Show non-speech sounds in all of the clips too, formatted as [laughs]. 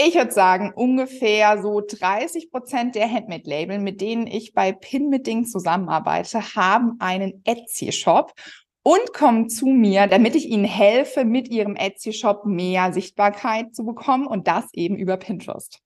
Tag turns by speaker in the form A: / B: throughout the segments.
A: Ich würde sagen, ungefähr so 30 Prozent der Handmade-Label, mit denen ich bei Pinmitting zusammenarbeite, haben einen Etsy-Shop und kommen zu mir, damit ich ihnen helfe, mit ihrem Etsy-Shop mehr Sichtbarkeit zu bekommen und das eben über Pinterest.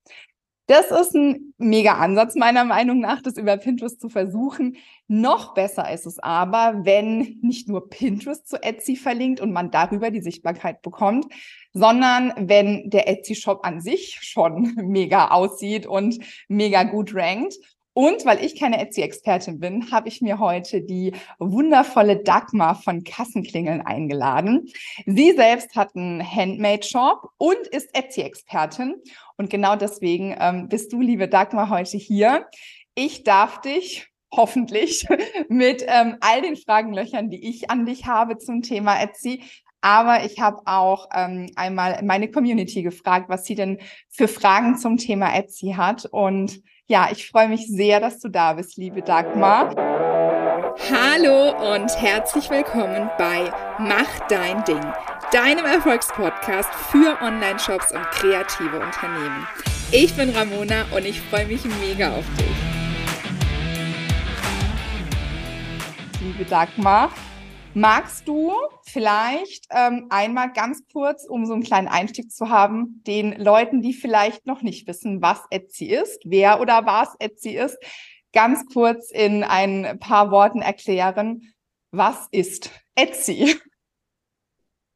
A: Das ist ein mega Ansatz meiner Meinung nach, das über Pinterest zu versuchen. Noch besser ist es aber, wenn nicht nur Pinterest zu Etsy verlinkt und man darüber die Sichtbarkeit bekommt, sondern wenn der Etsy-Shop an sich schon [laughs] mega aussieht und mega gut rankt und weil ich keine Etsy-Expertin bin, habe ich mir heute die wundervolle Dagmar von Kassenklingeln eingeladen. Sie selbst hat einen Handmade-Shop und ist Etsy-Expertin. Und genau deswegen ähm, bist du, liebe Dagmar, heute hier. Ich darf dich [laughs] hoffentlich mit ähm, all den Fragenlöchern, die ich an dich habe zum Thema Etsy, aber ich habe auch ähm, einmal meine Community gefragt, was sie denn für Fragen zum Thema Etsy hat. Und ja, ich freue mich sehr, dass du da bist, liebe Dagmar. Hallo und herzlich willkommen bei Mach dein Ding, deinem Erfolgspodcast für Online-Shops und kreative Unternehmen. Ich bin Ramona und ich freue mich mega auf dich. Liebe Dagmar, Magst du vielleicht ähm, einmal ganz kurz, um so einen kleinen Einstieg zu haben, den Leuten, die vielleicht noch nicht wissen, was Etsy ist, wer oder was Etsy ist, ganz kurz in ein paar Worten erklären, was ist Etsy?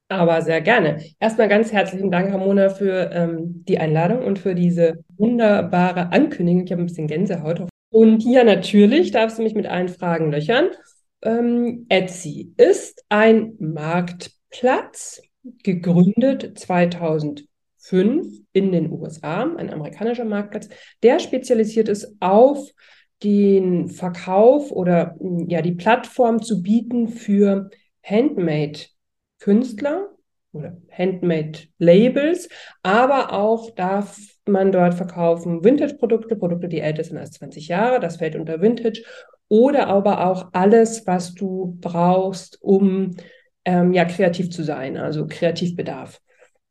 B: Aber sehr gerne. Erstmal ganz herzlichen Dank, Ramona, für ähm, die Einladung und für diese wunderbare Ankündigung. Ich habe ein bisschen Gänsehaut. Und ja, natürlich darfst du mich mit allen Fragen löchern. Ähm, Etsy ist ein Marktplatz, gegründet 2005 in den USA, ein amerikanischer Marktplatz, der spezialisiert ist auf den Verkauf oder ja die Plattform zu bieten für Handmade-Künstler oder Handmade-Labels, aber auch darf man dort verkaufen Vintage-Produkte, Produkte, die älter sind als 20 Jahre, das fällt unter Vintage oder aber auch alles, was du brauchst, um ähm, ja kreativ zu sein, also Kreativbedarf.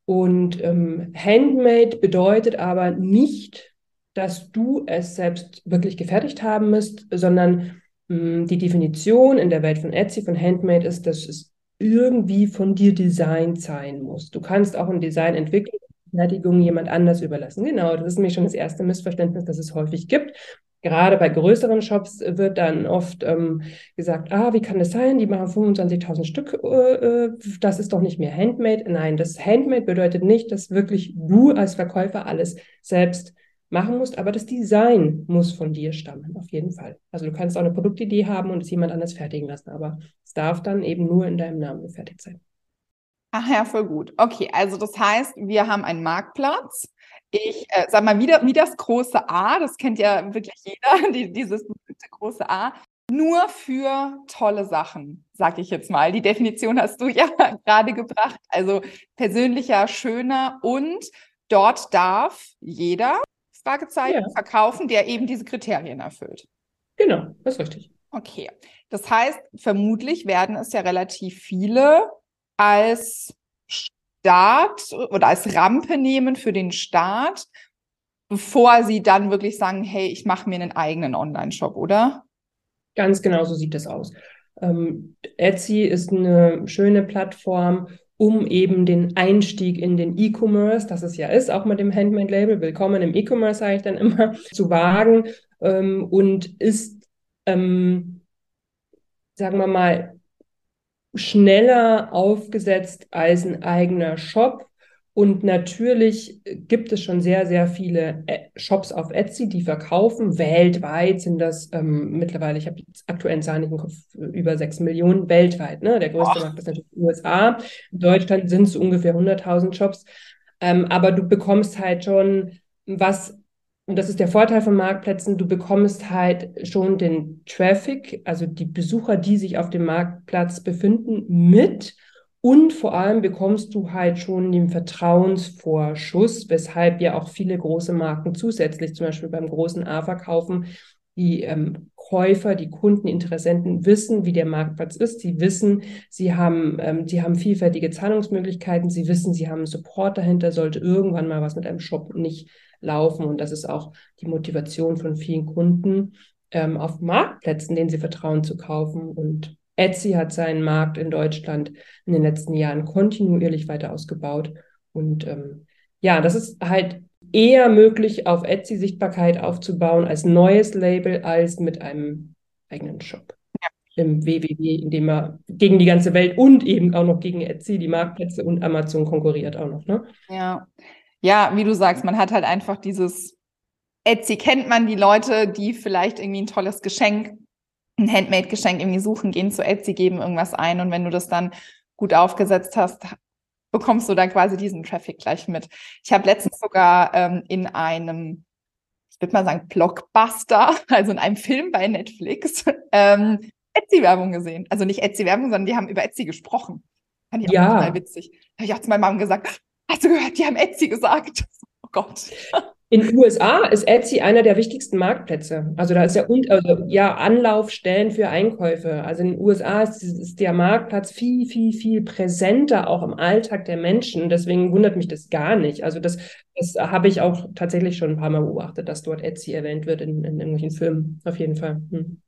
B: Und ähm, Handmade bedeutet aber nicht, dass du es selbst wirklich gefertigt haben musst, sondern mh, hm, die Definition in der Welt von Etsy, von Handmade ist, dass es irgendwie von dir designt sein muss. Du kannst auch ein Design entwickeln, Fertigung jemand anders überlassen. Genau, das ist nämlich schon das erste Missverständnis, das es häufig gibt. Gerade bei größeren Shops wird dann oft ähm, gesagt, ah, wie kann das sein? Die machen 25.000 Stück, äh, äh, das ist doch nicht mehr Handmade. Nein, das Handmade bedeutet nicht, dass wirklich du als Verkäufer alles selbst machen musst, aber das Design muss von dir stammen, auf jeden Fall. Also du kannst auch eine Produktidee haben und es jemand anders fertigen lassen, aber es darf dann eben nur in deinem Namen fertig sein.
A: Ach ja, voll gut. Okay, also das heißt, wir haben einen Marktplatz ich äh, sag mal, wie, wie das große A, das kennt ja wirklich jeder, [laughs] die, dieses große A, nur für tolle Sachen, sag ich jetzt mal. Die Definition hast du [laughs] ja gerade gebracht. Also persönlicher, schöner und dort darf jeder, Fragezeichen, ja. verkaufen, der eben diese Kriterien erfüllt.
B: Genau, das ist richtig.
A: Okay. Das heißt, vermutlich werden es ja relativ viele als Start oder als Rampe nehmen für den Start, bevor sie dann wirklich sagen, hey, ich mache mir einen eigenen Online-Shop, oder?
B: Ganz genau so sieht es aus. Ähm, Etsy ist eine schöne Plattform, um eben den Einstieg in den E-Commerce, das es ja ist, auch mit dem Handmade-Label, willkommen im E-Commerce, sage ich dann immer, [laughs] zu wagen ähm, und ist, ähm, sagen wir mal, schneller aufgesetzt als ein eigener Shop. Und natürlich gibt es schon sehr, sehr viele äh, Shops auf Etsy, die verkaufen. Weltweit sind das ähm, mittlerweile, ich habe jetzt aktuellen Zahlen nicht im Kopf, über sechs Millionen weltweit. Ne? Der größte Markt ist natürlich die USA. In Deutschland sind es ungefähr 100.000 Shops. Ähm, aber du bekommst halt schon was und das ist der Vorteil von Marktplätzen, du bekommst halt schon den Traffic, also die Besucher, die sich auf dem Marktplatz befinden, mit. Und vor allem bekommst du halt schon den Vertrauensvorschuss, weshalb ja auch viele große Marken zusätzlich, zum Beispiel beim großen A verkaufen, die ähm, Käufer, die Kunden, Interessenten wissen, wie der Marktplatz ist. Sie wissen, sie haben, ähm, sie haben vielfältige Zahlungsmöglichkeiten. Sie wissen, sie haben Support dahinter, sollte irgendwann mal was mit einem Shop nicht laufen. Und das ist auch die Motivation von vielen Kunden, ähm, auf Marktplätzen, denen sie vertrauen, zu kaufen. Und Etsy hat seinen Markt in Deutschland in den letzten Jahren kontinuierlich weiter ausgebaut. Und ähm, ja, das ist halt eher möglich, auf Etsy Sichtbarkeit aufzubauen als neues Label, als mit einem eigenen Shop. Im WWW, in dem man gegen die ganze Welt und eben auch noch gegen Etsy, die Marktplätze und Amazon konkurriert auch noch. Ne?
A: Ja. Ja, wie du sagst, man hat halt einfach dieses Etsy kennt man die Leute, die vielleicht irgendwie ein tolles Geschenk, ein Handmade-Geschenk irgendwie suchen, gehen zu Etsy, geben irgendwas ein und wenn du das dann gut aufgesetzt hast, bekommst du dann quasi diesen Traffic gleich mit. Ich habe letztens sogar ähm, in einem, ich würde mal sagen, Blockbuster, [laughs] also in einem Film bei Netflix, [laughs] ähm, Etsy-Werbung gesehen. Also nicht Etsy-Werbung, sondern die haben über Etsy gesprochen. Fand ich
B: ja.
A: auch total witzig. Da habe ich auch zu meiner Mom gesagt, hast du gehört, die haben Etsy gesagt. [laughs] Oh Gott.
B: In den USA ist Etsy einer der wichtigsten Marktplätze. Also da ist ja, also, ja Anlaufstellen für Einkäufe. Also in den USA ist, ist, der Marktplatz viel, viel, viel präsenter auch im Alltag der Menschen. Deswegen wundert mich das gar nicht. Also das, das habe ich auch tatsächlich schon ein paar Mal beobachtet, dass dort Etsy erwähnt wird in, in irgendwelchen Filmen. Auf jeden Fall. Hm.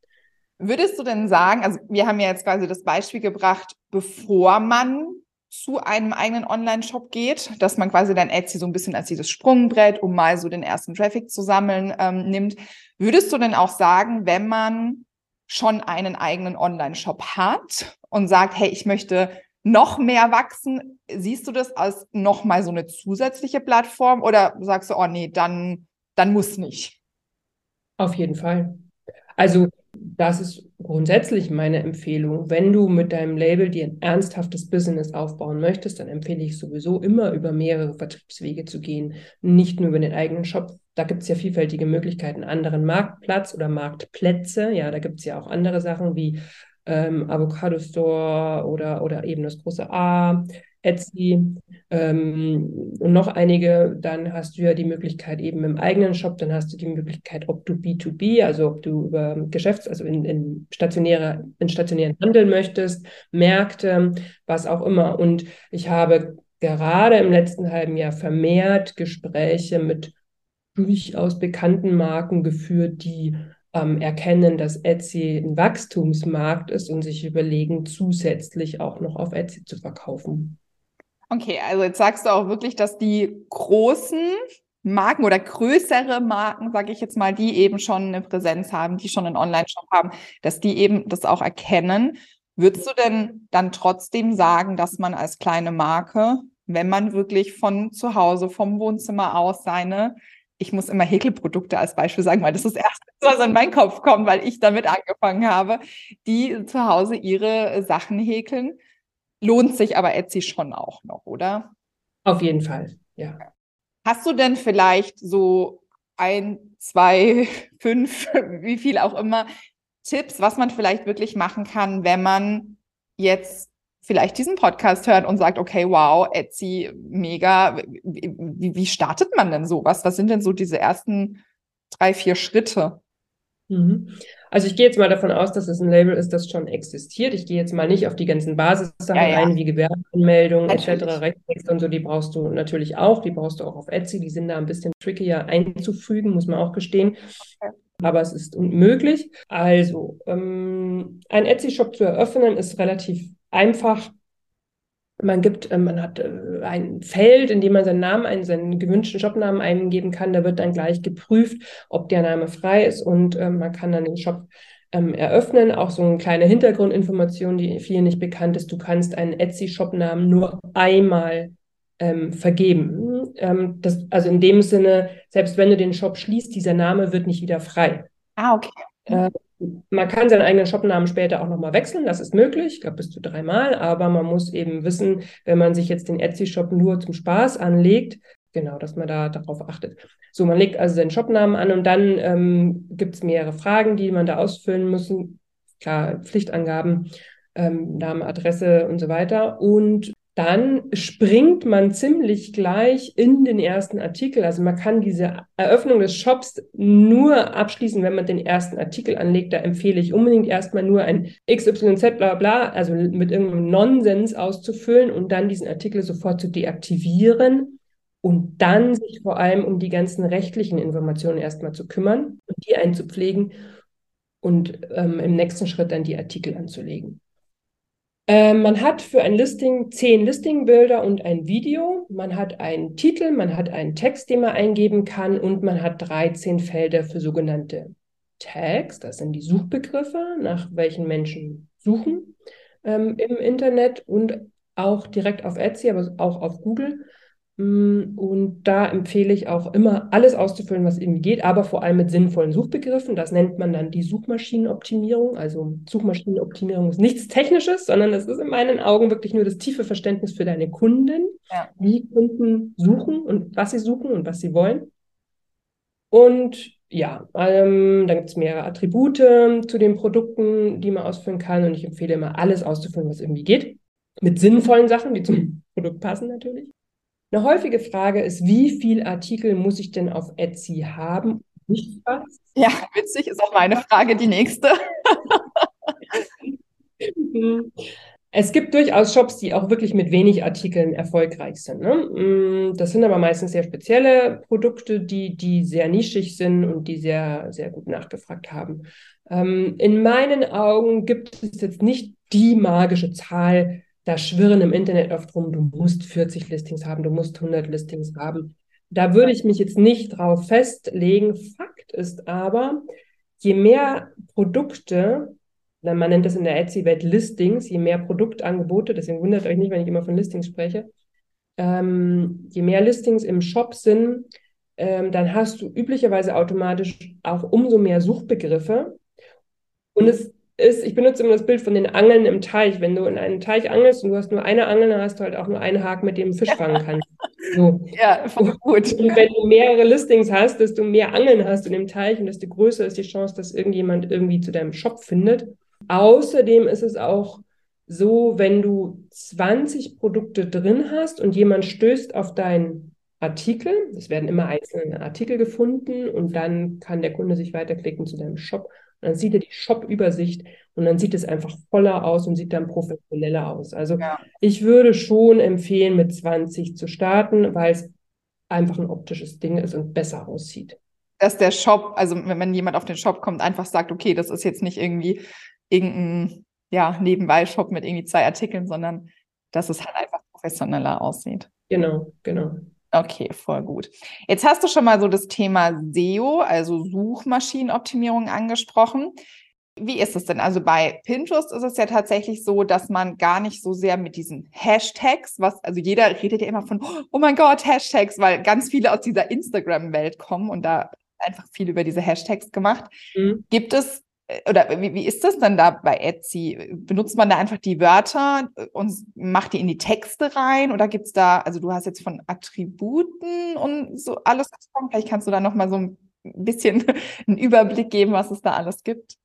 A: Würdest du denn sagen, also wir haben ja jetzt quasi das Beispiel gebracht, bevor man zu einem eigenen Online-Shop geht, dass man quasi dann Etsy so ein bisschen als dieses Sprungbrett, um mal so den ersten Traffic zu sammeln, ähm, nimmt. Würdest du denn auch sagen, wenn man schon einen eigenen Online-Shop hat und sagt, hey, ich möchte noch mehr wachsen, siehst du das als nochmal so eine zusätzliche Plattform oder sagst du, oh nee, dann, dann muss nicht?
B: Auf jeden Fall. Also das ist grundsätzlich meine Empfehlung. Wenn du mit deinem Label dir ein ernsthaftes Business aufbauen möchtest, dann empfehle ich sowieso immer über mehrere Vertriebswege zu gehen, nicht nur über den eigenen Shop. Da gibt es ja vielfältige Möglichkeiten, anderen Marktplatz oder Marktplätze. Ja, da gibt es ja auch andere Sachen wie ähm, Avocado Store oder, oder eben das große A. Etsy ähm, und noch einige, dann hast du ja die Möglichkeit eben im eigenen Shop, dann hast du die Möglichkeit, ob du B2B, also ob du über Geschäfts-, also in, in, stationäre, in stationären Handel möchtest, Märkte, was auch immer. Und ich habe gerade im letzten halben Jahr vermehrt Gespräche mit durchaus bekannten Marken geführt, die ähm, erkennen, dass Etsy ein Wachstumsmarkt ist und sich überlegen, zusätzlich auch noch auf Etsy zu verkaufen.
A: Okay, also jetzt sagst du auch wirklich, dass die großen Marken oder größere Marken, sage ich jetzt mal, die eben schon eine Präsenz haben, die schon einen Online-Shop haben, dass die eben das auch erkennen. Würdest du denn dann trotzdem sagen, dass man als kleine Marke, wenn man wirklich von zu Hause, vom Wohnzimmer aus seine, ich muss immer Häkelprodukte als Beispiel sagen, weil das ist das Erste, [laughs] was in meinen Kopf kommt, weil ich damit angefangen habe, die zu Hause ihre Sachen häkeln, lohnt sich aber Etsy schon auch noch, oder?
B: Auf jeden Fall, ja.
A: Hast du denn vielleicht so ein, zwei, [laughs] fünf, [laughs] wie viel auch immer, Tipps, was man vielleicht wirklich machen kann, wenn man jetzt vielleicht diesen Podcast hört und sagt, okay, wow, Etsy, mega. Wie, wie startet man denn sowas? Was sind denn so diese ersten drei, vier Schritte?
B: Also ich gehe jetzt mal davon aus, dass es ein Label ist, das schon existiert. Ich gehe jetzt mal nicht auf die ganzen Basissachen ja, ja. ein, wie Gewerbeanmeldung etc., Rechtstext und so, die brauchst du natürlich auch. Die brauchst du auch auf Etsy. Die sind da ein bisschen trickier einzufügen, muss man auch gestehen. Okay. Aber es ist unmöglich. Also, ähm, ein Etsy-Shop zu eröffnen ist relativ einfach. Man gibt, äh, man hat äh, ein Feld, in dem man seinen Namen, einen, seinen gewünschten Shopnamen eingeben kann. Da wird dann gleich geprüft, ob der Name frei ist und äh, man kann dann den Shop ähm, eröffnen. Auch so eine kleine Hintergrundinformation, die vielen nicht bekannt ist. Du kannst einen Etsy-Shopnamen nur einmal ähm, vergeben. Ähm, das, also in dem Sinne, selbst wenn du den Shop schließt, dieser Name wird nicht wieder frei.
A: Ah, okay.
B: Äh, man kann seinen eigenen Shopnamen später auch nochmal wechseln, das ist möglich, ich glaube bis zu dreimal, aber man muss eben wissen, wenn man sich jetzt den Etsy-Shop nur zum Spaß anlegt, genau, dass man da darauf achtet. So, man legt also seinen Shopnamen an und dann ähm, gibt es mehrere Fragen, die man da ausfüllen muss. Klar, Pflichtangaben, ähm, Name, Adresse und so weiter. Und dann springt man ziemlich gleich in den ersten Artikel. Also man kann diese Eröffnung des Shops nur abschließen, wenn man den ersten Artikel anlegt. Da empfehle ich unbedingt erstmal nur ein XYZ bla bla, also mit irgendeinem Nonsens auszufüllen und dann diesen Artikel sofort zu deaktivieren und dann sich vor allem um die ganzen rechtlichen Informationen erstmal zu kümmern und die einzupflegen und ähm, im nächsten Schritt dann die Artikel anzulegen. Ähm, man hat für ein Listing zehn Listingbilder und ein Video. Man hat einen Titel, man hat einen Text, den man eingeben kann und man hat 13 Felder für sogenannte Tags. Das sind die Suchbegriffe, nach welchen Menschen suchen ähm, im Internet und auch direkt auf Etsy, aber auch auf Google. Mm, und da empfehle ich auch immer, alles auszufüllen, was irgendwie geht, aber vor allem mit sinnvollen Suchbegriffen. Das nennt man dann die Suchmaschinenoptimierung. Also Suchmaschinenoptimierung ist nichts Technisches, sondern es ist in meinen Augen wirklich nur das tiefe Verständnis für deine Kunden, ja. wie Kunden suchen und was sie suchen und was sie wollen. Und ja, ähm, dann gibt es mehrere Attribute zu den Produkten, die man ausfüllen kann. Und ich empfehle immer, alles auszufüllen, was irgendwie geht. Mit sinnvollen Sachen, die zum Produkt passen natürlich. Eine häufige Frage ist, wie viele Artikel muss ich denn auf Etsy haben?
A: Nicht was? Ja, witzig ist auch meine Frage, die nächste. [laughs]
B: Es gibt durchaus Shops, die auch wirklich mit wenig Artikeln erfolgreich sind. Ne? Mm, das sind aber meistens sehr spezielle Produkte, die, die sehr nischig sind und die sehr, sehr gut nachgefragt haben. Ähm, in meinen Augen gibt es jetzt nicht die magische Zahl, da schwirren im Internet oft rum, du musst 40 Listings haben, du musst 100 Listings haben. Da würde ich mich jetzt nicht drauf festlegen. Fakt ist aber, je mehr Produkte, man nennt das in der Etsy-Welt Listings, je mehr Produktangebote, deswegen wundert euch nicht, wenn ich immer von Listings spreche, ähm, je mehr Listings im Shop sind, ähm, dann hast du üblicherweise automatisch auch umso mehr Suchbegriffe. Und es ist, ich benutze immer das Bild von den Angeln im Teich. Wenn du in einen Teich angelst und du hast nur eine Angel, dann hast du halt auch nur einen Haken, mit dem du Fisch fangen [laughs] kannst. So.
A: Ja, gut.
B: Und wenn du mehrere Listings hast, desto mehr Angeln hast du in dem Teich und desto größer ist die Chance, dass irgendjemand irgendwie zu deinem Shop findet. Außerdem ist es auch so, wenn du 20 Produkte drin hast und jemand stößt auf deinen Artikel, es werden immer einzelne Artikel gefunden und dann kann der Kunde sich weiterklicken zu deinem Shop dann sieht er die Shop-Übersicht und dann sieht es einfach voller aus und sieht dann professioneller aus. Also ja. ich würde schon empfehlen, mit 20 zu starten, weil es einfach ein optisches Ding ist und besser aussieht.
A: Dass der Shop, also wenn jemand auf den Shop kommt, einfach sagt, okay, das ist jetzt nicht irgendwie irgendein ja, Nebenbei-Shop mit irgendwie zwei Artikeln, sondern dass es halt einfach professioneller aussieht.
B: Genau, genau.
A: Okay, voll gut. Jetzt hast du schon mal so das Thema SEO, also Suchmaschinenoptimierung angesprochen. Wie ist es denn? Also bei Pinterest ist es ja tatsächlich so, dass man gar nicht so sehr mit diesen Hashtags, was, also jeder redet ja immer von, oh mein Gott, Hashtags, weil ganz viele aus dieser Instagram-Welt kommen und da einfach viel über diese Hashtags gemacht. Mhm. Gibt es oder wie, wie ist das dann da bei Etsy? Benutzt man da einfach die Wörter und macht die in die Texte rein? Oder gibt es da, also du hast jetzt von Attributen und so alles gesprochen, vielleicht kannst du da nochmal so ein bisschen [laughs] einen Überblick geben, was es da alles gibt.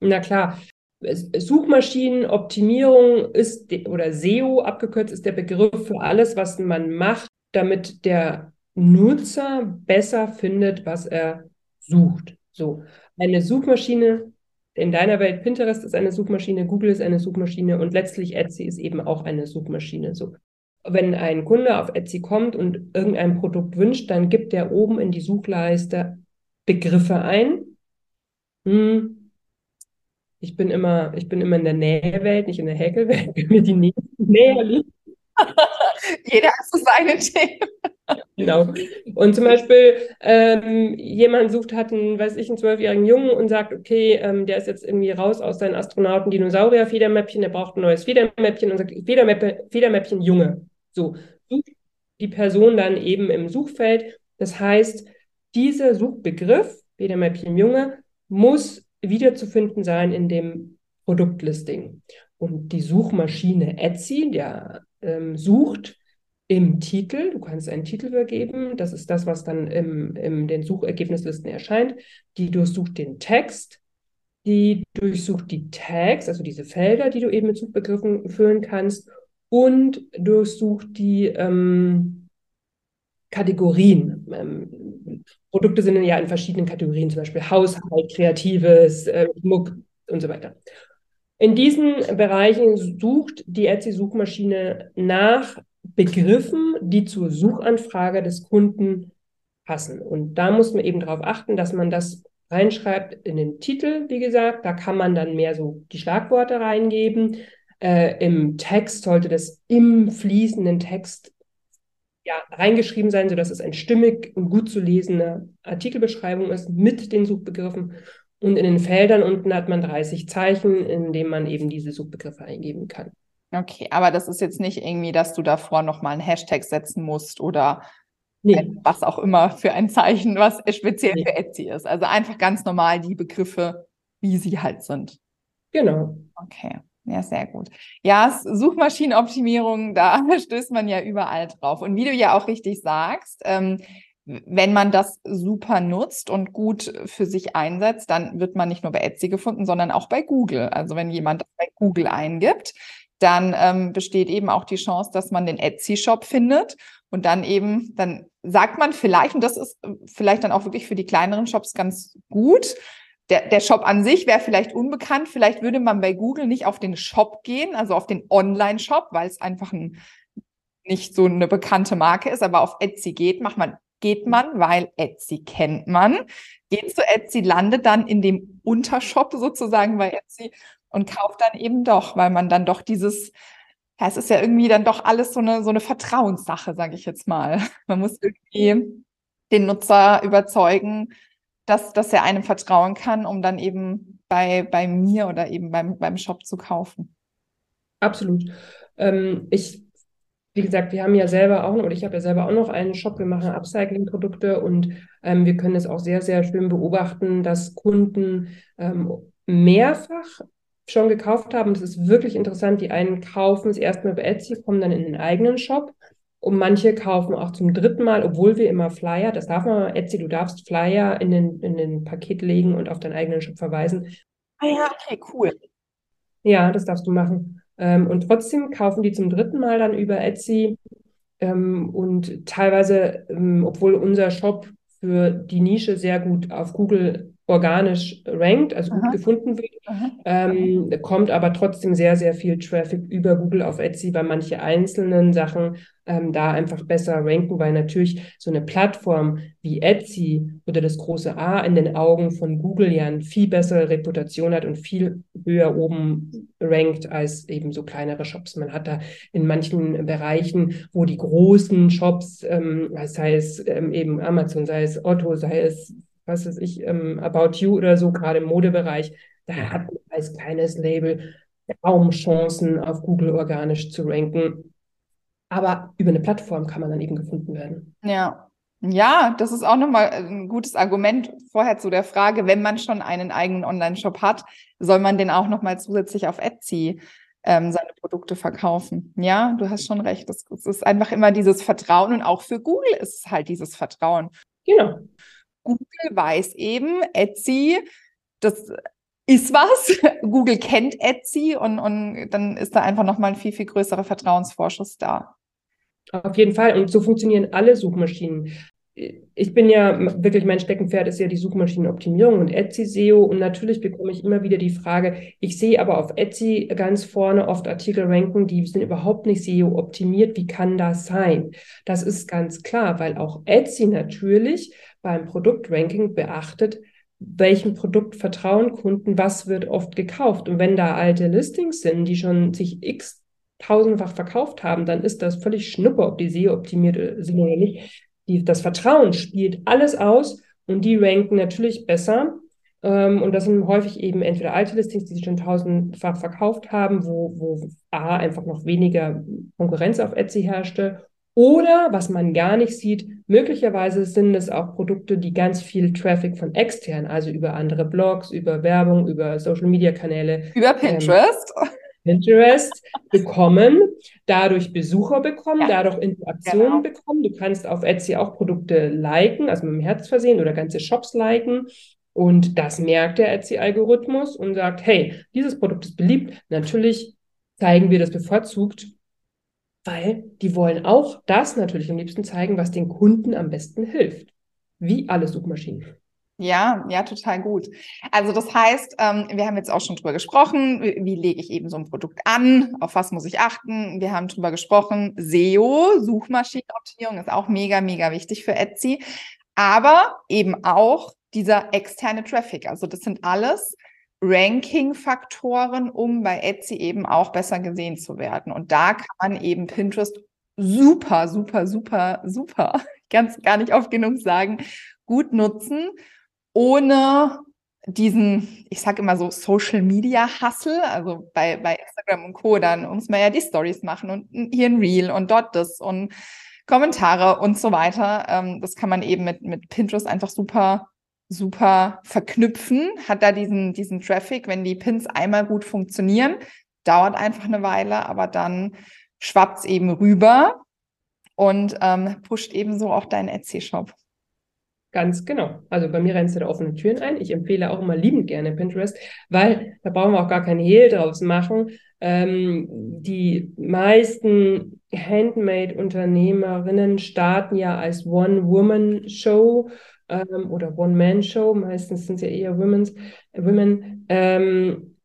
B: Na klar. Suchmaschinenoptimierung ist oder SEO abgekürzt ist der Begriff für alles, was man macht, damit der Nutzer besser findet, was er sucht. So, eine Suchmaschine in deiner Welt Pinterest ist eine Suchmaschine, Google ist eine Suchmaschine und letztlich Etsy ist eben auch eine Suchmaschine. So. Wenn ein Kunde auf Etsy kommt und irgendein Produkt wünscht, dann gibt er oben in die Suchleiste Begriffe ein. Hm. Ich bin immer, ich bin immer in der Nähewelt, nicht in der Häkelwelt, [laughs] mir die Nähe liegt.
A: Jeder hat so seine [laughs] Themen.
B: Genau. Und zum Beispiel ähm, jemand sucht, hat einen, weiß ich, einen zwölfjährigen Jungen und sagt, okay, ähm, der ist jetzt irgendwie raus aus seinen Astronauten-Dinosaurier-Federmäppchen, der braucht ein neues Federmäppchen und sagt, Federmäppchen, Federmäppchen Junge. So, sucht die Person dann eben im Suchfeld. Das heißt, dieser Suchbegriff, Federmäppchen Junge, muss wiederzufinden sein in dem Produktlisting. Und die Suchmaschine Etsy, der ähm, sucht im Titel. Du kannst einen Titel vergeben. Das ist das, was dann im, in den Suchergebnislisten erscheint. Die durchsucht den Text. Die durchsucht die Tags, also diese Felder, die du eben mit Suchbegriffen füllen kannst. und durchsucht die ähm, Kategorien. Ähm, Produkte sind ja in verschiedenen Kategorien, zum Beispiel Haushalt, Kreatives, äh, Muck und so weiter. In diesen Bereichen sucht die Etsy-Suchmaschine nach Begriffen, die zur Suchanfrage des Kunden passen. Und da muss man eben darauf achten, dass man das reinschreibt in den Titel, wie gesagt. Da kann man dann mehr so die Schlagworte reingeben. Äh, Im Text sollte das im fließenden Text ja, reingeschrieben sein, sodass es ein stimmig und gut zu lesende Artikelbeschreibung ist mit den Suchbegriffen. Und in den Feldern unten hat man 30 Zeichen, in denen man eben diese Suchbegriffe eingeben kann.
A: Okay, aber das ist jetzt nicht irgendwie, dass du davor nochmal einen Hashtag setzen musst oder nee. was auch immer für ein Zeichen, was speziell nee. für Etsy ist. Also einfach ganz normal die Begriffe, wie sie halt sind.
B: Genau.
A: Okay. Ja, sehr gut. Ja, Suchmaschinenoptimierung, [laughs] da stößt man ja überall drauf. Und wie du ja auch richtig sagst, ähm, wenn man das super nutzt und gut für sich einsetzt, dann wird man nicht nur bei Etsy gefunden, sondern auch bei Google. Also wenn jemand bei Google eingibt, dann ähm, besteht eben auch die Chance, dass man den Etsy-Shop findet und dann eben, dann sagt man vielleicht, und das ist äh, vielleicht dann auch wirklich für die kleineren Shops ganz gut, der, der Shop an sich wäre vielleicht unbekannt. Vielleicht würde man bei Google nicht auf den Shop gehen, also auf den Online-Shop, weil es einfach ein, nicht so eine bekannte Marke ist, aber auf Etsy geht, macht man, geht man, weil Etsy kennt man, geht zu Etsy, landet dann in dem Untershop sozusagen bei Etsy und kauft dann eben doch, weil man dann doch dieses, ja, es ist ja irgendwie dann doch alles so eine, so eine Vertrauenssache, sage ich jetzt mal. Man muss irgendwie den Nutzer überzeugen, dass, dass er einem vertrauen kann, um dann eben bei, bei mir oder eben beim, beim Shop zu kaufen.
B: Absolut. Ähm, ich, wie gesagt, wir haben ja selber auch, oder ich habe ja selber auch noch einen Shop, wir machen Upcycling-Produkte und ähm, wir können es auch sehr, sehr schön beobachten, dass Kunden ähm, mehrfach schon gekauft haben. Das ist wirklich interessant. Die einen kaufen es erstmal bei Etsy, kommen dann in den eigenen Shop und manche kaufen auch zum dritten Mal, obwohl wir immer Flyer, das darf man, Etsy, du darfst Flyer in den, in den Paket legen und auf deinen eigenen Shop verweisen.
A: Ah ja, okay, cool.
B: Ja, das darfst du machen. Ähm, und trotzdem kaufen die zum dritten Mal dann über Etsy. Ähm, und teilweise, ähm, obwohl unser Shop für die Nische sehr gut auf Google organisch rankt, also Aha. gut gefunden wird, ähm, kommt aber trotzdem sehr, sehr viel Traffic über Google auf Etsy, weil manche einzelnen Sachen ähm, da einfach besser ranken, weil natürlich so eine Plattform wie Etsy oder das große A in den Augen von Google ja eine viel bessere Reputation hat und viel höher oben rankt als eben so kleinere Shops. Man hat da in manchen Bereichen, wo die großen Shops, ähm, sei es ähm, eben Amazon, sei es Otto, sei es was weiß ich, ähm, About You oder so, gerade im Modebereich, da hat man als kleines Label kaum Chancen, auf Google organisch zu ranken. Aber über eine Plattform kann man dann eben gefunden werden.
A: Ja. Ja, das ist auch nochmal ein gutes Argument vorher zu der Frage, wenn man schon einen eigenen Online-Shop hat, soll man den auch nochmal zusätzlich auf Etsy ähm, seine Produkte verkaufen. Ja, du hast schon recht. Es ist einfach immer dieses Vertrauen und auch für Google ist es halt dieses Vertrauen.
B: Genau.
A: Google weiß eben, Etsy, das ist was. [laughs] Google kennt Etsy und, und dann ist da einfach nochmal ein viel, viel größerer Vertrauensvorschuss da.
B: Auf jeden Fall. Und so funktionieren alle Suchmaschinen. Ich bin ja wirklich, mein Steckenpferd ist ja die Suchmaschinenoptimierung und Etsy SEO. Und natürlich bekomme ich immer wieder die Frage, ich sehe aber auf Etsy ganz vorne oft Artikel ranken, die sind überhaupt nicht SEO optimiert. Wie kann das sein? Das ist ganz klar, weil auch Etsy natürlich beim Produktranking beachtet, welchem Produkt vertrauen Kunden, was wird oft gekauft. Und wenn da alte Listings sind, die schon sich x tausendfach verkauft haben, dann ist das völlig schnuppe, ob die SEO optimiert sind oder nicht. Die, das Vertrauen spielt alles aus und die ranken natürlich besser. Ähm, und das sind häufig eben entweder alte Listings, die sich schon tausendfach verkauft haben, wo, wo A einfach noch weniger Konkurrenz auf Etsy herrschte oder was man gar nicht sieht, möglicherweise sind es auch Produkte, die ganz viel Traffic von extern, also über andere Blogs, über Werbung, über Social Media Kanäle.
A: Über Pinterest.
B: Ähm, Pinterest [laughs] bekommen, dadurch Besucher bekommen, ja. dadurch Interaktionen genau. bekommen. Du kannst auf Etsy auch Produkte liken, also mit dem Herz versehen oder ganze Shops liken. Und das merkt der Etsy-Algorithmus und sagt, hey, dieses Produkt ist beliebt. Natürlich zeigen wir das bevorzugt weil die wollen auch das natürlich am liebsten zeigen, was den Kunden am besten hilft. Wie alle Suchmaschinen.
A: Ja, ja, total gut. Also das heißt, ähm, wir haben jetzt auch schon drüber gesprochen, wie, wie, lege ich eben so ein Produkt an, auf was muss ich achten. Wir haben drüber gesprochen, SEO, Suchmaschinenoptimierung ist auch mega, mega wichtig für Etsy, aber eben auch dieser externe Traffic. Also das sind alles Ranking-Faktoren, um bei Etsy eben auch besser gesehen zu werden. Und da kann man eben Pinterest super, super, super, super, [laughs] ganz gar nicht oft genug sagen, gut nutzen ohne diesen, ich sage immer so, Social Media Hustle, also bei, bei Instagram und Co., dann muss man ja die Stories machen und hier ein Reel und dort das und Kommentare und so weiter. Ähm, das kann man eben mit, mit Pinterest einfach super, super verknüpfen, hat da diesen, diesen Traffic, wenn die Pins einmal gut funktionieren, dauert einfach eine Weile, aber dann schwappt es eben rüber und ähm, pusht ebenso auch deinen Etsy-Shop.
B: Ganz genau. Also bei mir rennst du da offene Türen ein. Ich empfehle auch immer liebend gerne Pinterest, weil da brauchen wir auch gar kein Hehl draus machen. Ähm, die meisten Handmade-Unternehmerinnen starten ja als One-Woman-Show ähm, oder One-Man-Show. Meistens sind es ja eher Women's, Women. Ähm,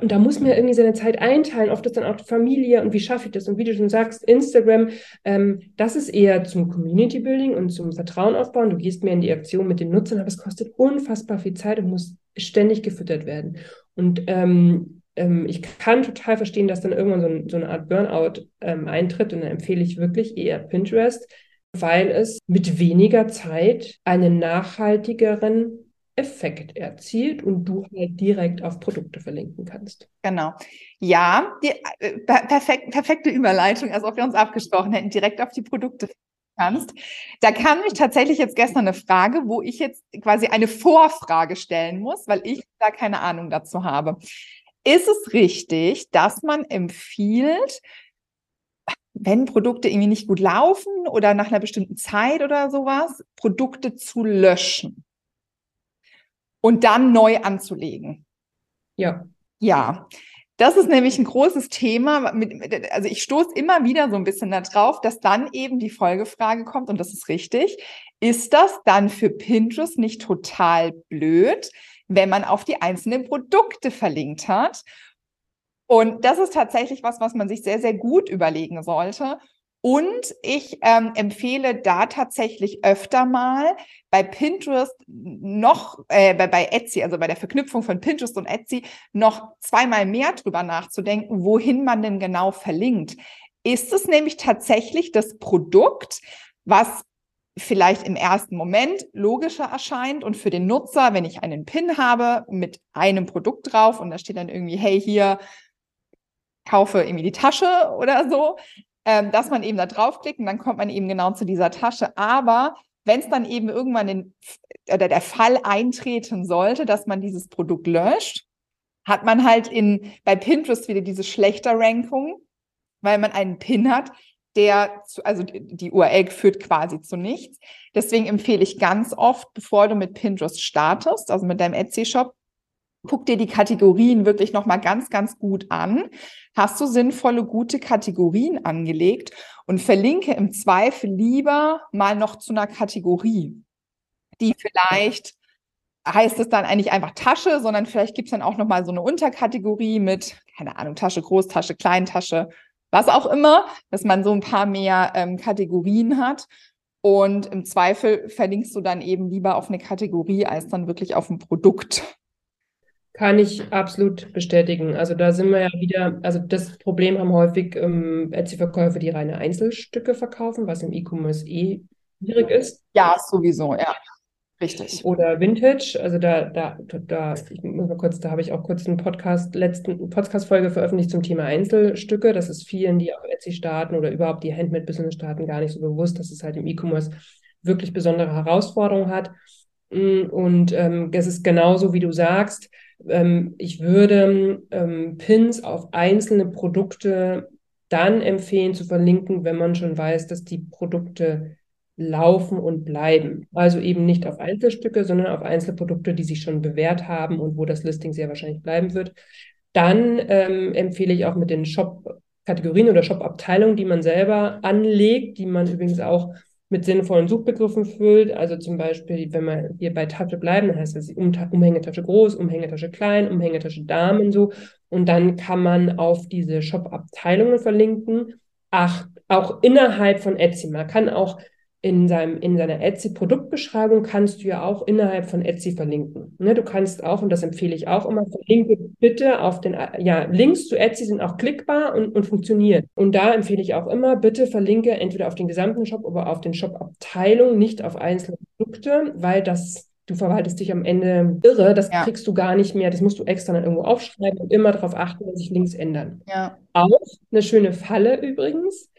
B: und da muss man ja irgendwie seine Zeit einteilen, oft ist dann auch Familie und wie schaffe ich das? Und wie du schon sagst, Instagram, ähm, das ist eher zum Community Building und zum Vertrauen aufbauen. Du gehst mehr in die Aktion mit den Nutzern, aber es kostet unfassbar viel Zeit und muss ständig gefüttert werden. Und ähm, ähm, ich kann total verstehen, dass dann irgendwann so, ein, so eine Art Burnout ähm, eintritt und dann empfehle ich wirklich eher Pinterest, weil es mit weniger Zeit einen nachhaltigeren Effekt erzielt und du halt direkt auf Produkte verlinken kannst.
A: Genau. Ja, die, äh, perfekt, perfekte Überleitung, als ob wir uns abgesprochen hätten, direkt auf die Produkte kannst. Da kam mich tatsächlich jetzt gestern eine Frage, wo ich jetzt quasi eine Vorfrage stellen muss, weil ich da keine Ahnung dazu habe. Ist es richtig, dass man empfiehlt, wenn Produkte irgendwie nicht gut laufen oder nach einer bestimmten Zeit oder sowas, Produkte zu löschen? und dann neu anzulegen.
B: Ja.
A: Ja. Das ist nämlich ein großes Thema. also ich stoße immer wieder so ein bisschen darauf, dass dann eben die Folgefrage kommt, und das ist richtig. Ist das dann für Pinterest nicht total blöd, wenn man auf die einzelnen Produkte verlinkt hat? Und das ist tatsächlich was, was man sich sehr, sehr gut überlegen sollte. Und ich ähm, empfehle da tatsächlich öfter mal bei Pinterest noch, äh, bei, bei Etsy, also bei der Verknüpfung von Pinterest und Etsy, noch zweimal mehr drüber nachzudenken, wohin man denn genau verlinkt. Ist es nämlich tatsächlich das Produkt, was vielleicht im ersten Moment logischer erscheint und für den Nutzer, wenn ich einen Pin habe mit einem Produkt drauf und da steht dann irgendwie, hey, hier kaufe irgendwie die Tasche oder so, ähm, dass man eben da draufklickt und dann kommt man eben genau zu dieser Tasche. Aber wenn es dann eben irgendwann den, oder der Fall eintreten sollte, dass man dieses Produkt löscht, hat man halt in, bei Pinterest wieder diese schlechter Rankung, weil man einen Pin hat, der, zu, also die URL führt quasi zu nichts. Deswegen empfehle ich ganz oft, bevor du mit Pinterest startest, also mit deinem Etsy-Shop, guck dir die Kategorien wirklich nochmal ganz, ganz gut an. Hast du sinnvolle, gute Kategorien angelegt und verlinke im Zweifel lieber mal noch zu einer Kategorie, die vielleicht heißt es dann eigentlich einfach Tasche, sondern vielleicht gibt es dann auch nochmal so eine Unterkategorie mit, keine Ahnung, Tasche, Großtasche, Kleintasche, was auch immer, dass man so ein paar mehr ähm, Kategorien hat. Und im Zweifel verlinkst du dann eben lieber auf eine Kategorie als dann wirklich auf ein Produkt.
B: Kann ich absolut bestätigen. Also da sind wir ja wieder, also das Problem haben häufig ähm, Etsy-Verkäufer, die reine Einzelstücke verkaufen, was im E-Commerce eh schwierig ist.
A: Ja, sowieso, ja. Richtig.
B: Oder Vintage, also da, da, da, ich muss mal kurz, da habe ich auch kurz einen Podcast, letzten Podcast-Folge veröffentlicht zum Thema Einzelstücke. Das ist vielen, die auf Etsy starten oder überhaupt die Handmade-Business starten, gar nicht so bewusst, dass es halt im E-Commerce wirklich besondere Herausforderungen hat. Mm, und ähm, es ist genauso, wie du sagst, ähm, ich würde ähm, Pins auf einzelne Produkte dann empfehlen zu verlinken, wenn man schon weiß, dass die Produkte laufen und bleiben. Also eben nicht auf Einzelstücke, sondern auf Einzelprodukte, die sich schon bewährt haben und wo das Listing sehr wahrscheinlich bleiben wird. Dann ähm, empfehle ich auch mit den Shop Kategorien oder Shop-Abteilungen, die man selber anlegt, die man übrigens auch mit sinnvollen Suchbegriffen füllt. Also zum Beispiel, wenn wir hier bei Tasche bleiben, dann heißt das um, Umhängetasche groß, Umhängetasche klein, Umhängetasche Damen so. Und dann kann man auf diese Shop-Abteilungen verlinken. Ach, auch innerhalb von Etsy. Man kann auch in, seinem, in seiner Etsy-Produktbeschreibung kannst du ja auch innerhalb von Etsy verlinken. Ne, du kannst auch, und das empfehle ich auch immer, verlinke bitte auf den, ja, Links zu Etsy sind auch klickbar und, und funktionieren. Und da empfehle ich auch immer, bitte verlinke entweder auf den gesamten Shop oder auf den Shop-Abteilung, nicht auf einzelne Produkte, weil das du verwaltest dich am Ende irre, das ja. kriegst du gar nicht mehr, das musst du extra dann irgendwo aufschreiben und immer darauf achten, dass sich Links ändern.
A: Ja.
B: Auch eine schöne Falle übrigens,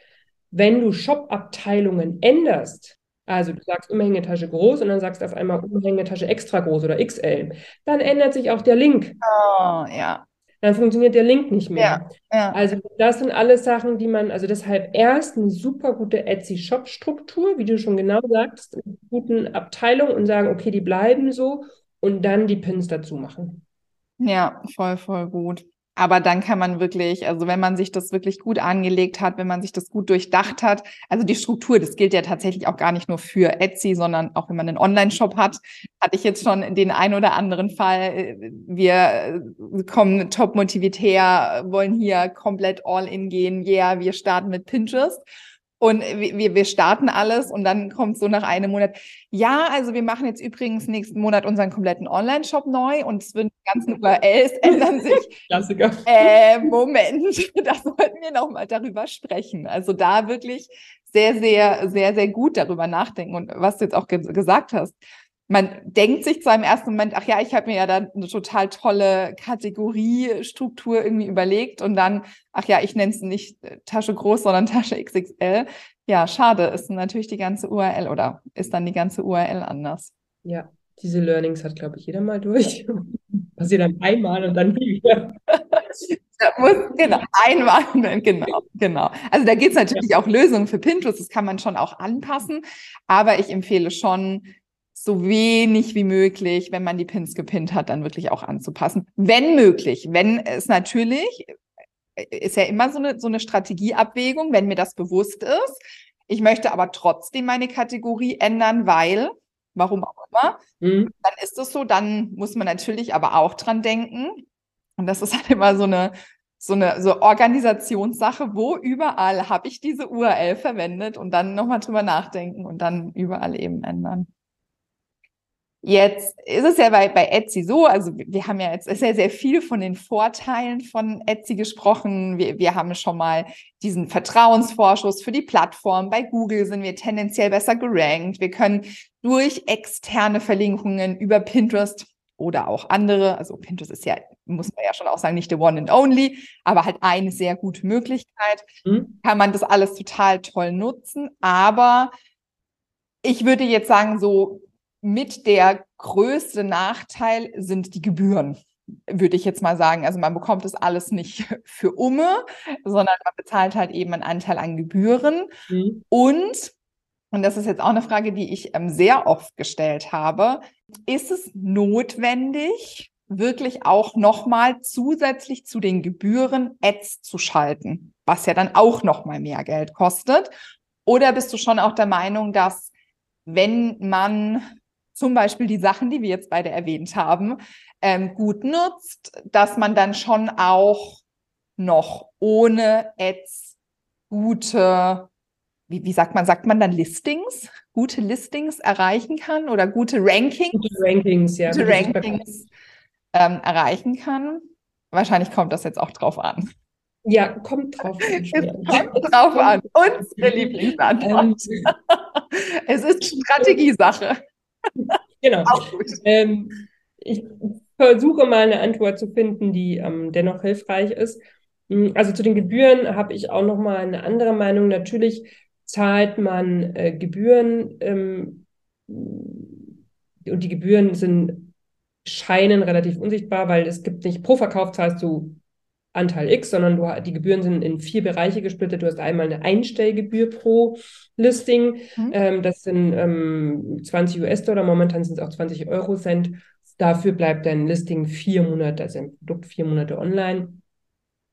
B: wenn du Shop-Abteilungen änderst, also du sagst Umhängetasche groß und dann sagst du auf einmal Umhängetasche extra groß oder XL, dann ändert sich auch der Link.
A: Oh, ja.
B: Dann funktioniert der Link nicht mehr.
A: Ja, ja.
B: Also das sind alles Sachen, die man, also deshalb erst eine super gute Etsy-Shop-Struktur, wie du schon genau sagst, mit guten Abteilungen und sagen, okay, die bleiben so und dann die Pins dazu machen.
A: Ja, voll, voll gut. Aber dann kann man wirklich, also wenn man sich das wirklich gut angelegt hat, wenn man sich das gut durchdacht hat, also die Struktur, das gilt ja tatsächlich auch gar nicht nur für Etsy, sondern auch wenn man einen Online-Shop hat, hatte ich jetzt schon den ein oder anderen Fall. Wir kommen top motiviert her, wollen hier komplett all in gehen. Ja, yeah, wir starten mit Pinterest. Und wir, wir starten alles und dann kommt so nach einem Monat, ja, also wir machen jetzt übrigens nächsten Monat unseren kompletten Online-Shop neu und es würden die ganzen URLs ändern sich. [laughs]
B: Klassiker.
A: Äh, Moment, [laughs] da sollten wir nochmal darüber sprechen. Also da wirklich sehr, sehr, sehr, sehr gut darüber nachdenken. Und was du jetzt auch ge gesagt hast, man denkt sich zwar im ersten Moment, ach ja, ich habe mir ja da eine total tolle Kategoriestruktur irgendwie überlegt und dann, ach ja, ich nenne es nicht Tasche groß, sondern [laughs] Tasche XXL. Ja, schade, ist natürlich die ganze URL oder ist dann die ganze URL anders.
B: Ja, diese Learnings hat, glaube ich, jeder mal durch. [laughs] Passiert dann einmal und dann nie wieder. [laughs]
A: muss, genau, einmal, genau, genau. Also da gibt es natürlich ja. auch Lösungen für Pinterest, das kann man schon auch anpassen, aber ich empfehle schon, so wenig wie möglich, wenn man die Pins gepinnt hat, dann wirklich auch anzupassen. Wenn möglich, wenn es natürlich, äh, ist ja immer so eine, so eine Strategieabwägung, wenn mir das bewusst ist. Ich möchte aber trotzdem meine Kategorie ändern, weil, warum auch immer, mhm. dann ist es so, dann muss man natürlich aber auch dran denken. Und das ist halt immer so eine, so eine so Organisationssache, wo überall habe ich diese URL verwendet und dann nochmal drüber nachdenken und dann überall eben ändern. Jetzt ist es ja bei, bei Etsy so, also wir haben ja jetzt sehr, sehr viel von den Vorteilen von Etsy gesprochen. Wir, wir haben schon mal diesen Vertrauensvorschuss für die Plattform. Bei Google sind wir tendenziell besser gerankt. Wir können durch externe Verlinkungen über Pinterest oder auch andere, also Pinterest ist ja, muss man ja schon auch sagen, nicht the one and only, aber halt eine sehr gute Möglichkeit, mhm. kann man das alles total toll nutzen. Aber ich würde jetzt sagen, so mit der größte Nachteil sind die Gebühren, würde ich jetzt mal sagen. Also man bekommt das alles nicht [laughs] für Umme, sondern man bezahlt halt eben einen Anteil an Gebühren. Mhm. Und, und das ist jetzt auch eine Frage, die ich ähm, sehr oft gestellt habe, ist es notwendig, wirklich auch nochmal zusätzlich zu den Gebühren Ads zu schalten, was ja dann auch nochmal mehr Geld kostet? Oder bist du schon auch der Meinung, dass wenn man zum Beispiel die Sachen, die wir jetzt beide erwähnt haben, ähm, gut nutzt, dass man dann schon auch noch ohne Ads gute, wie, wie sagt man, sagt man dann Listings, gute Listings erreichen kann oder gute Rankings?
B: Gute Rankings, ja.
A: Gute Rankings ähm, erreichen kann. Wahrscheinlich kommt das jetzt auch drauf an.
B: Ja, kommt drauf an. [laughs]
A: kommt drauf an. Unsere [laughs] Lieblingsantwort. Ähm. [laughs] es ist Strategiesache. [laughs]
B: Genau. Ähm, ich versuche mal eine Antwort zu finden, die ähm, dennoch hilfreich ist. Hm, also zu den Gebühren habe ich auch noch mal eine andere Meinung. Natürlich zahlt man äh, Gebühren ähm, und die Gebühren sind scheinen relativ unsichtbar, weil es gibt nicht pro Verkauf zahlst du Anteil X, sondern du, die Gebühren sind in vier Bereiche gesplittet. Du hast einmal eine Einstellgebühr pro Listing. Mhm. Ähm, das sind ähm, 20 US-Dollar, momentan sind es auch 20 Euro-Cent. Dafür bleibt dein Listing vier Monate, also ein Produkt vier Monate online.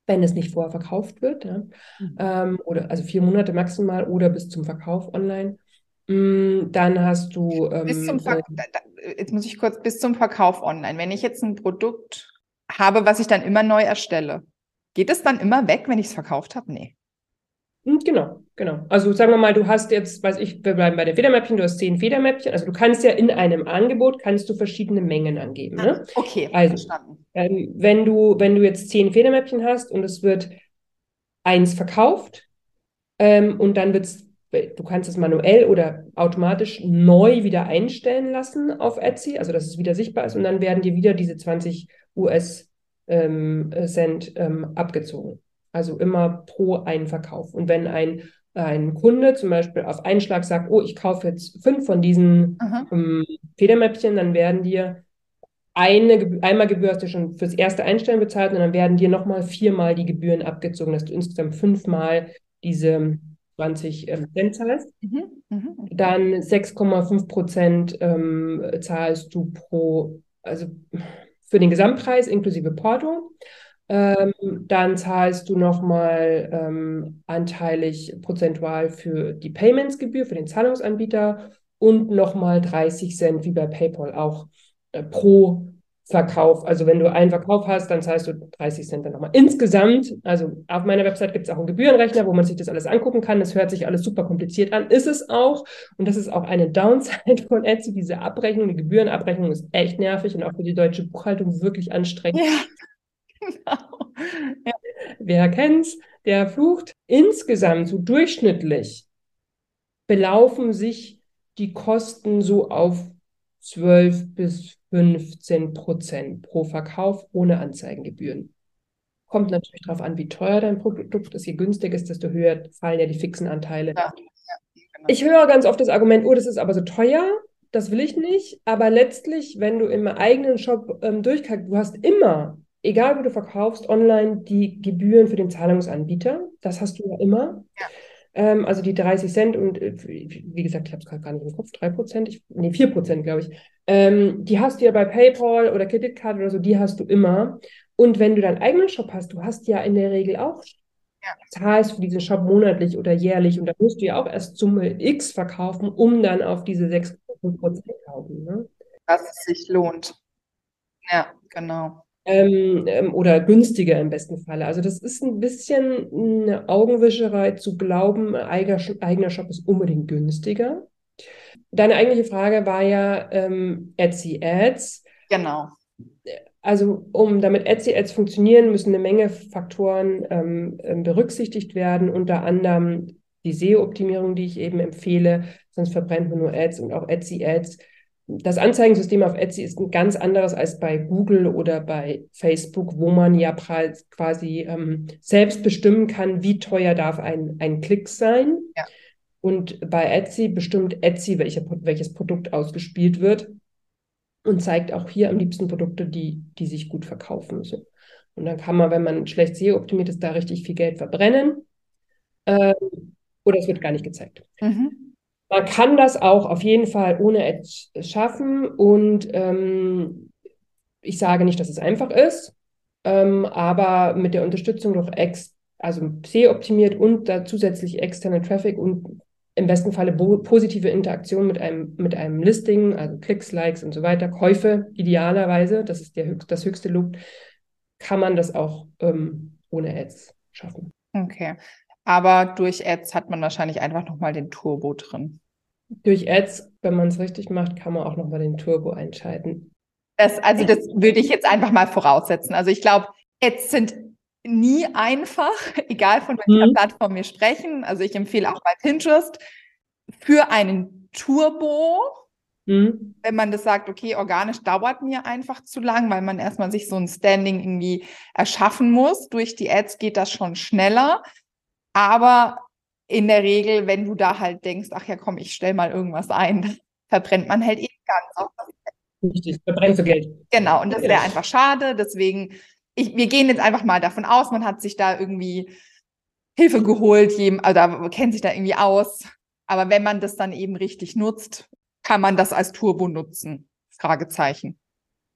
B: wenn es nicht vorher verkauft wird. Ja. Mhm. Ähm, oder also vier Monate maximal oder bis zum Verkauf online. Mm, dann hast du.
A: Ähm, bis zum Ver äh, jetzt muss ich kurz bis zum Verkauf online. Wenn ich jetzt ein Produkt habe, was ich dann immer neu erstelle, geht es dann immer weg, wenn ich es verkauft habe? Nee.
B: Hm, genau, genau. Also sagen wir mal, du hast jetzt, weiß ich, wir bleiben bei den Federmäppchen, du hast zehn Federmäppchen. Also du kannst ja in einem Angebot, kannst du verschiedene Mengen angeben. Ne?
A: Ah, okay,
B: also, verstanden. Ähm, wenn, du, wenn du jetzt zehn Federmäppchen hast und es wird eins verkauft ähm, und dann wird es, du kannst es manuell oder automatisch neu wieder einstellen lassen auf Etsy, also dass es wieder sichtbar ist und dann werden dir wieder diese 20 US Cent ähm, abgezogen. Also immer pro einen Verkauf. Und wenn ein, ein Kunde zum Beispiel auf einen Schlag sagt, oh, ich kaufe jetzt fünf von diesen ähm, Federmäppchen, dann werden dir eine, einmal Gebühr hast du schon fürs erste Einstellen bezahlt und dann werden dir nochmal viermal die Gebühren abgezogen, dass du insgesamt fünfmal diese 20 ähm, Cent zahlst. Mhm. Mhm. Dann 6,5 Prozent ähm, zahlst du pro, also für den Gesamtpreis inklusive Porto. Ähm, dann zahlst du nochmal ähm, anteilig prozentual für die Paymentsgebühr, für den Zahlungsanbieter und nochmal 30 Cent wie bei PayPal auch äh, pro Verkauf. Also wenn du einen Verkauf hast, dann zahlst du 30 Cent dann nochmal. Insgesamt, also auf meiner Website gibt es auch einen Gebührenrechner, wo man sich das alles angucken kann. Das hört sich alles super kompliziert an, ist es auch. Und das ist auch eine Downside [laughs] von Etsy. Diese Abrechnung, die Gebührenabrechnung ist echt nervig und auch für die deutsche Buchhaltung wirklich anstrengend. Ja. [laughs] Genau. Ja. Wer kennt's, der flucht. Insgesamt, so durchschnittlich, belaufen sich die Kosten so auf 12 bis 15 Prozent pro Verkauf ohne Anzeigengebühren. Kommt natürlich darauf an, wie teuer dein Produkt ist. Je günstiger ist, desto höher fallen ja die fixen Anteile. Ja. Genau. Ich höre ganz oft das Argument, oh, das ist aber so teuer, das will ich nicht. Aber letztlich, wenn du im eigenen Shop ähm, durchkackst, du hast immer egal wo du verkaufst, online die Gebühren für den Zahlungsanbieter. Das hast du ja immer. Ja. Ähm, also die 30 Cent und äh, wie gesagt, ich habe es gerade gar nicht im Kopf, 3 Prozent, ich, nee, 4 Prozent, glaube ich. Ähm, die hast du ja bei PayPal oder Kreditkarte oder so, die hast du immer. Und wenn du deinen eigenen Shop hast, du hast ja in der Regel auch ja. zahlst für diesen Shop monatlich oder jährlich und da musst du ja auch erst Summe X verkaufen, um dann auf diese 6 Prozent kaufen. Ne?
A: Dass es sich lohnt. Ja, genau
B: ähm, ähm, oder günstiger im besten Falle. Also das ist ein bisschen eine Augenwischerei zu glauben, eigener, eigener Shop ist unbedingt günstiger. Deine eigentliche Frage war ja ähm, Etsy Ads.
A: Genau.
B: Also um damit Etsy Ads funktionieren, müssen eine Menge Faktoren ähm, ähm berücksichtigt werden, unter anderem die SEO-Optimierung, die ich eben empfehle, sonst verbrennt man nur Ads und auch Etsy Ads das Anzeigensystem auf Etsy ist ein ganz anderes als bei Google oder bei Facebook, wo man ja quasi ähm, selbst bestimmen kann, wie teuer darf ein, ein Klick sein. Ja. Und bei Etsy bestimmt Etsy, welche, welches Produkt ausgespielt wird und zeigt auch hier am liebsten Produkte, die, die sich gut verkaufen. So. Und dann kann man, wenn man schlecht SEO optimiert ist, da richtig viel Geld verbrennen. Ähm, oder es wird gar nicht gezeigt. Mhm. Man kann das auch auf jeden Fall ohne Edge schaffen und ähm, ich sage nicht, dass es einfach ist, ähm, aber mit der Unterstützung durch Ex, also SEO-optimiert und da zusätzlich externe Traffic und im besten Falle positive Interaktion mit einem, mit einem Listing, also Klicks, Likes und so weiter, Käufe idealerweise, das ist der, das höchste Loop, kann man das auch ähm, ohne Ads schaffen.
A: Okay. Aber durch Ads hat man wahrscheinlich einfach nochmal den Turbo drin.
B: Durch Ads, wenn man es richtig macht, kann man auch nochmal den Turbo einschalten.
A: Das, also das würde ich jetzt einfach mal voraussetzen. Also ich glaube, Ads sind nie einfach, [laughs] egal von welcher mhm. Plattform wir sprechen. Also ich empfehle auch bei Pinterest für einen Turbo, mhm. wenn man das sagt, okay, organisch dauert mir einfach zu lang, weil man erstmal sich so ein Standing irgendwie erschaffen muss. Durch die Ads geht das schon schneller. Aber in der Regel, wenn du da halt denkst, ach ja, komm, ich stell mal irgendwas ein, verbrennt man halt eh ganz.
B: Richtig, verbrennt für Geld.
A: Genau, und das wäre einfach schade. Deswegen, ich, wir gehen jetzt einfach mal davon aus, man hat sich da irgendwie Hilfe geholt, oder kennt sich da irgendwie aus. Aber wenn man das dann eben richtig nutzt, kann man das als Turbo nutzen. Fragezeichen.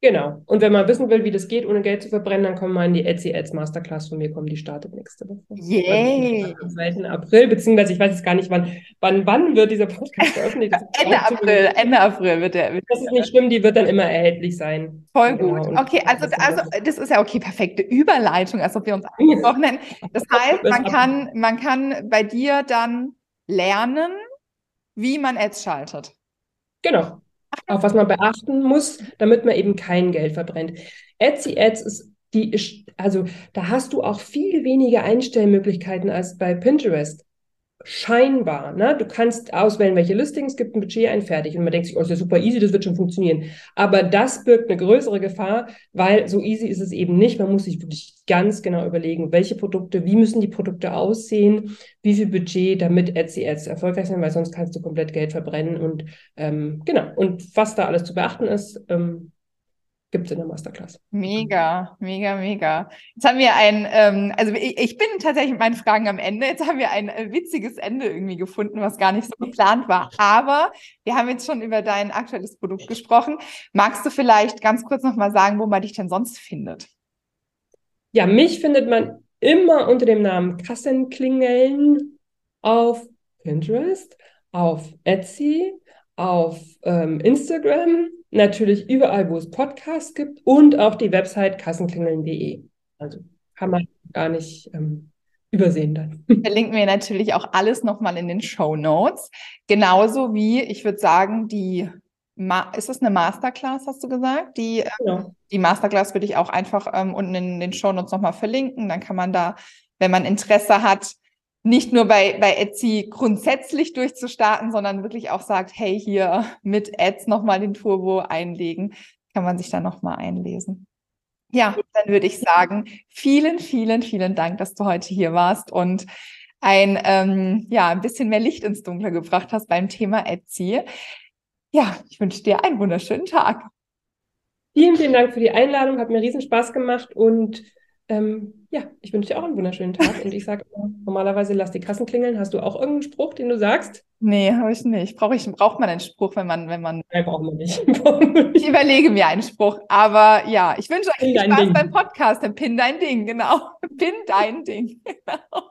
B: Genau. Und wenn man wissen will, wie das geht, ohne Geld zu verbrennen, dann kommen wir in die Etsy Ads Masterclass von mir kommen. Die startet nächste Woche.
A: Yay!
B: Am 2. April, beziehungsweise ich weiß jetzt gar nicht, wann, wann, wann wird dieser Podcast veröffentlicht. [laughs]
A: Ende April, Ende April wird der.
B: Wird das ist nicht schlimm, die wird dann immer erhältlich sein.
A: Voll genau. gut. Okay, also, also das ist ja okay, perfekte Überleitung, als ob wir uns angesprochen hätten. Das heißt, man kann, man kann bei dir dann lernen, wie man Ads schaltet.
B: Genau auf was man beachten muss, damit man eben kein Geld verbrennt. Etsy Ads ist die, also da hast du auch viel weniger Einstellmöglichkeiten als bei Pinterest scheinbar. Ne? Du kannst auswählen, welche Listings, gibt ein Budget ein, fertig. Und man denkt sich, oh, ist ja super easy, das wird schon funktionieren. Aber das birgt eine größere Gefahr, weil so easy ist es eben nicht. Man muss sich wirklich ganz genau überlegen, welche Produkte, wie müssen die Produkte aussehen, wie viel Budget, damit Etsy Ads erfolgreich sind, weil sonst kannst du komplett Geld verbrennen. Und ähm, genau, und was da alles zu beachten ist, ähm, gibt es in der Masterclass.
A: Mega, mega, mega. Jetzt haben wir ein, ähm, also ich, ich, bin tatsächlich mit meinen Fragen am Ende. Jetzt haben wir ein äh, witziges Ende irgendwie gefunden, was gar nicht so geplant war. Aber wir haben jetzt schon über dein aktuelles Produkt gesprochen. Magst du vielleicht ganz kurz nochmal sagen, wo man dich denn sonst findet?
B: Ja, mich findet man immer unter dem Namen Kassenklingeln auf Pinterest, auf Etsy, auf ähm, Instagram natürlich überall, wo es Podcasts gibt und auch die Website kassenklingeln.de. Also kann man gar nicht ähm, übersehen dann. [laughs]
A: Verlinken wir natürlich auch alles nochmal in den Show Notes. Genauso wie, ich würde sagen, die Ma ist das eine Masterclass, hast du gesagt? Die, ähm, genau. die Masterclass würde ich auch einfach ähm, unten in den Show Notes nochmal verlinken. Dann kann man da, wenn man Interesse hat, nicht nur bei, bei Etsy grundsätzlich durchzustarten, sondern wirklich auch sagt, hey, hier mit Ads nochmal den Turbo einlegen, kann man sich da nochmal einlesen. Ja, dann würde ich sagen, vielen, vielen, vielen Dank, dass du heute hier warst und ein, ähm, ja, ein bisschen mehr Licht ins Dunkle gebracht hast beim Thema Etsy. Ja, ich wünsche dir einen wunderschönen Tag.
B: Vielen, vielen Dank für die Einladung, hat mir riesen Spaß gemacht und ähm, ja, ich wünsche dir auch einen wunderschönen Tag. Und ich sage normalerweise, lass die Kassen klingeln. Hast du auch irgendeinen Spruch, den du sagst?
A: Nee, habe ich nicht. Brauche ich, braucht man einen Spruch, wenn man, wenn man.
B: Nein, braucht man [laughs] nicht.
A: ich überlege mir einen Spruch. Aber ja, ich wünsche euch viel Spaß Ding. beim Podcast. Dann pin dein Ding, genau. [laughs] Pin dein Ding. Genau.